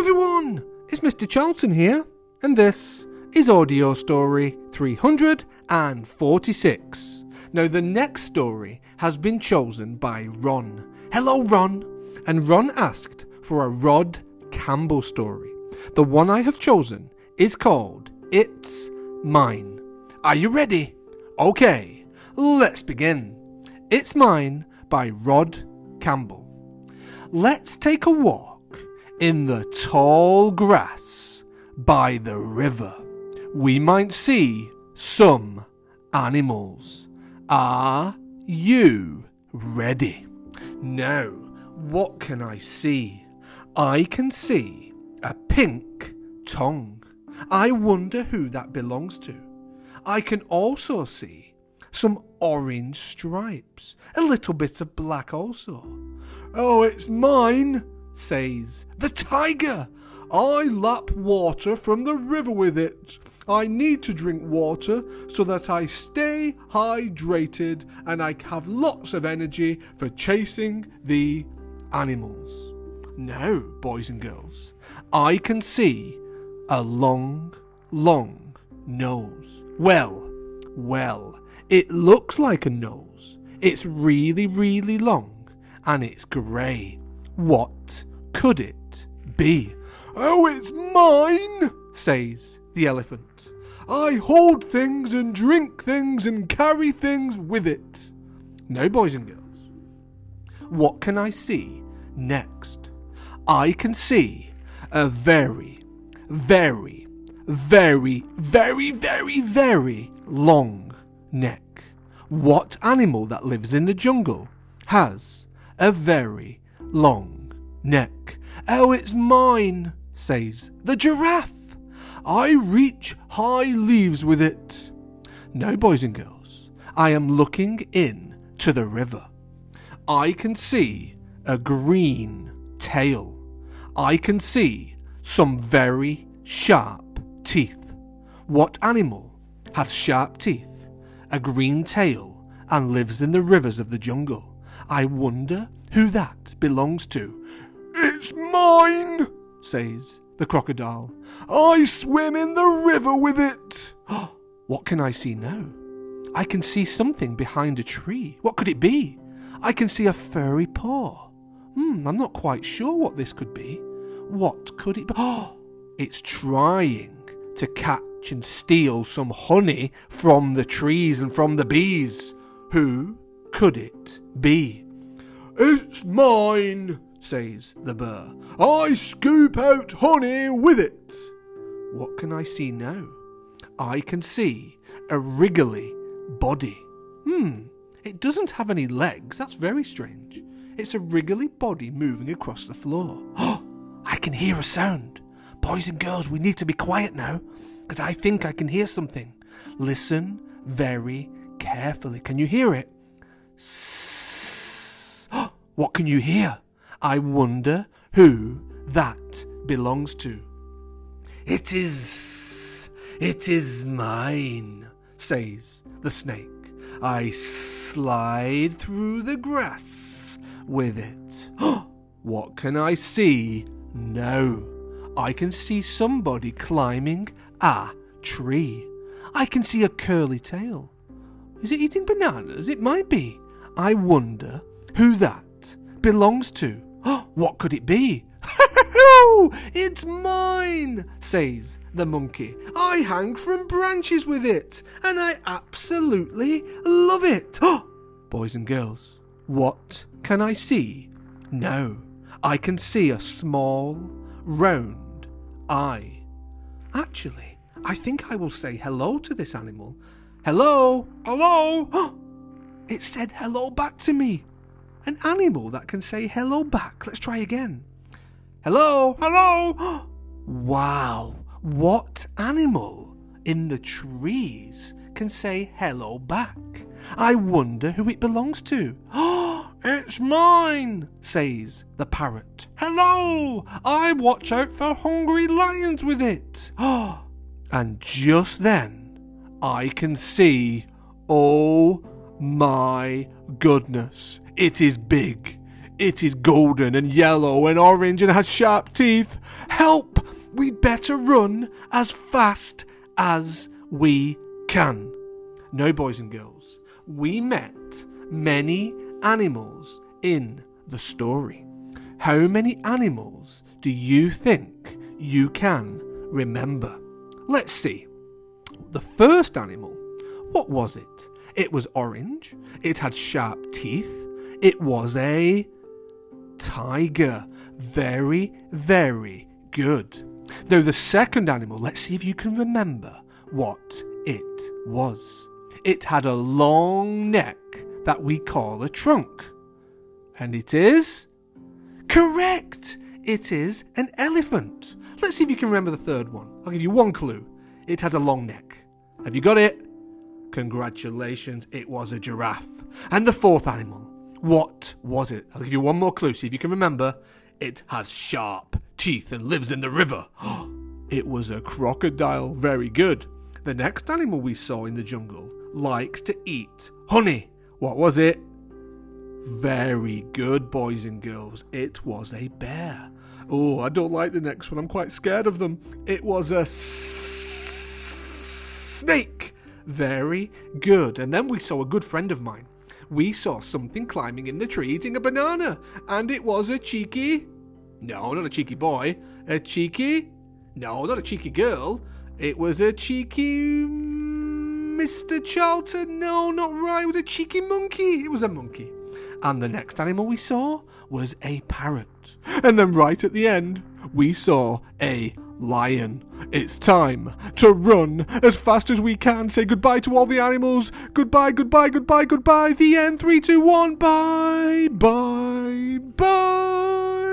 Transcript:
everyone, it's Mr. Charlton here, and this is Audio Story 346. Now, the next story has been chosen by Ron. Hello, Ron. And Ron asked for a Rod Campbell story. The one I have chosen is called It's Mine. Are you ready? Okay, let's begin. It's Mine by Rod Campbell. Let's take a walk in the tall grass by the river. We might see some animals. Are you ready? Now, what can I see? I can see a pink tongue. I wonder who that belongs to. I can also see some orange stripes, a little bit of black also. Oh, it's mine, says the tiger. I lap water from the river with it. I need to drink water so that I stay hydrated and I have lots of energy for chasing the animals. Now, boys and girls, I can see a long, long nose. Well, well, it looks like a nose. It's really, really long and it's grey. What could it be? Oh, it's mine, says the elephant. I hold things and drink things and carry things with it. No, boys and girls, what can I see next? I can see a very, very, very, very, very, very long neck. What animal that lives in the jungle has a very long neck? Oh, it's mine, says the giraffe. I reach high leaves with it. Now, boys and girls, I am looking in to the river. I can see a green tail. I can see some very sharp teeth. What animal has sharp teeth, a green tail, and lives in the rivers of the jungle? I wonder who that belongs to. Mine, says the crocodile. I swim in the river with it. what can I see now? I can see something behind a tree. What could it be? I can see a furry paw. Hmm, I'm not quite sure what this could be. What could it be? Oh, it's trying to catch and steal some honey from the trees and from the bees. Who could it be? It's mine, says the burr. I scoop out honey with it. What can I see now? I can see a wriggly body. Hmm, it doesn't have any legs. That's very strange. It's a wriggly body moving across the floor. Oh, I can hear a sound. Boys and girls, we need to be quiet now, because I think I can hear something. Listen very carefully. Can you hear it? What can you hear? I wonder who that belongs to. It is. It is mine, says the snake. I slide through the grass with it. what can I see? No. I can see somebody climbing a tree. I can see a curly tail. Is it eating bananas? It might be. I wonder who that belongs to. What could it be? it's mine, says the monkey. I hang from branches with it, and I absolutely love it. Boys and girls, what can I see? No, I can see a small, round eye. Actually, I think I will say hello to this animal. Hello, hello. It said hello back to me. An animal that can say hello back. Let's try again. Hello, hello. wow, what animal in the trees can say hello back? I wonder who it belongs to. it's mine, says the parrot. Hello, I watch out for hungry lions with it. and just then, I can see. Oh my goodness, it is big. It is golden and yellow and orange and has sharp teeth. Help! We'd better run as fast as we can. No, boys and girls, we met many animals in the story. How many animals do you think you can remember? Let's see. The first animal, what was it? It was orange, it had sharp teeth, it was a tiger. Very, very good. Now, the second animal, let's see if you can remember what it was. It had a long neck that we call a trunk. And it is. Correct! It is an elephant. Let's see if you can remember the third one. I'll give you one clue. It has a long neck. Have you got it? Congratulations, it was a giraffe. And the fourth animal, what was it? I'll give you one more clue, see if you can remember. It has sharp teeth and lives in the river. it was a crocodile. Very good. The next animal we saw in the jungle likes to eat honey. What was it? Very good, boys and girls. It was a bear. Oh, I don't like the next one. I'm quite scared of them. It was a snake. Very good. And then we saw a good friend of mine. We saw something climbing in the tree eating a banana. And it was a cheeky. No, not a cheeky boy. A cheeky. No, not a cheeky girl. It was a cheeky. Mm, Mr. Charlton. No, not right. It was a cheeky monkey. It was a monkey. And the next animal we saw was a parrot. And then right at the end, we saw a Lion, it's time to run as fast as we can. Say goodbye to all the animals. Goodbye, goodbye, goodbye, goodbye. The end. Three, two, one. Bye, bye, bye.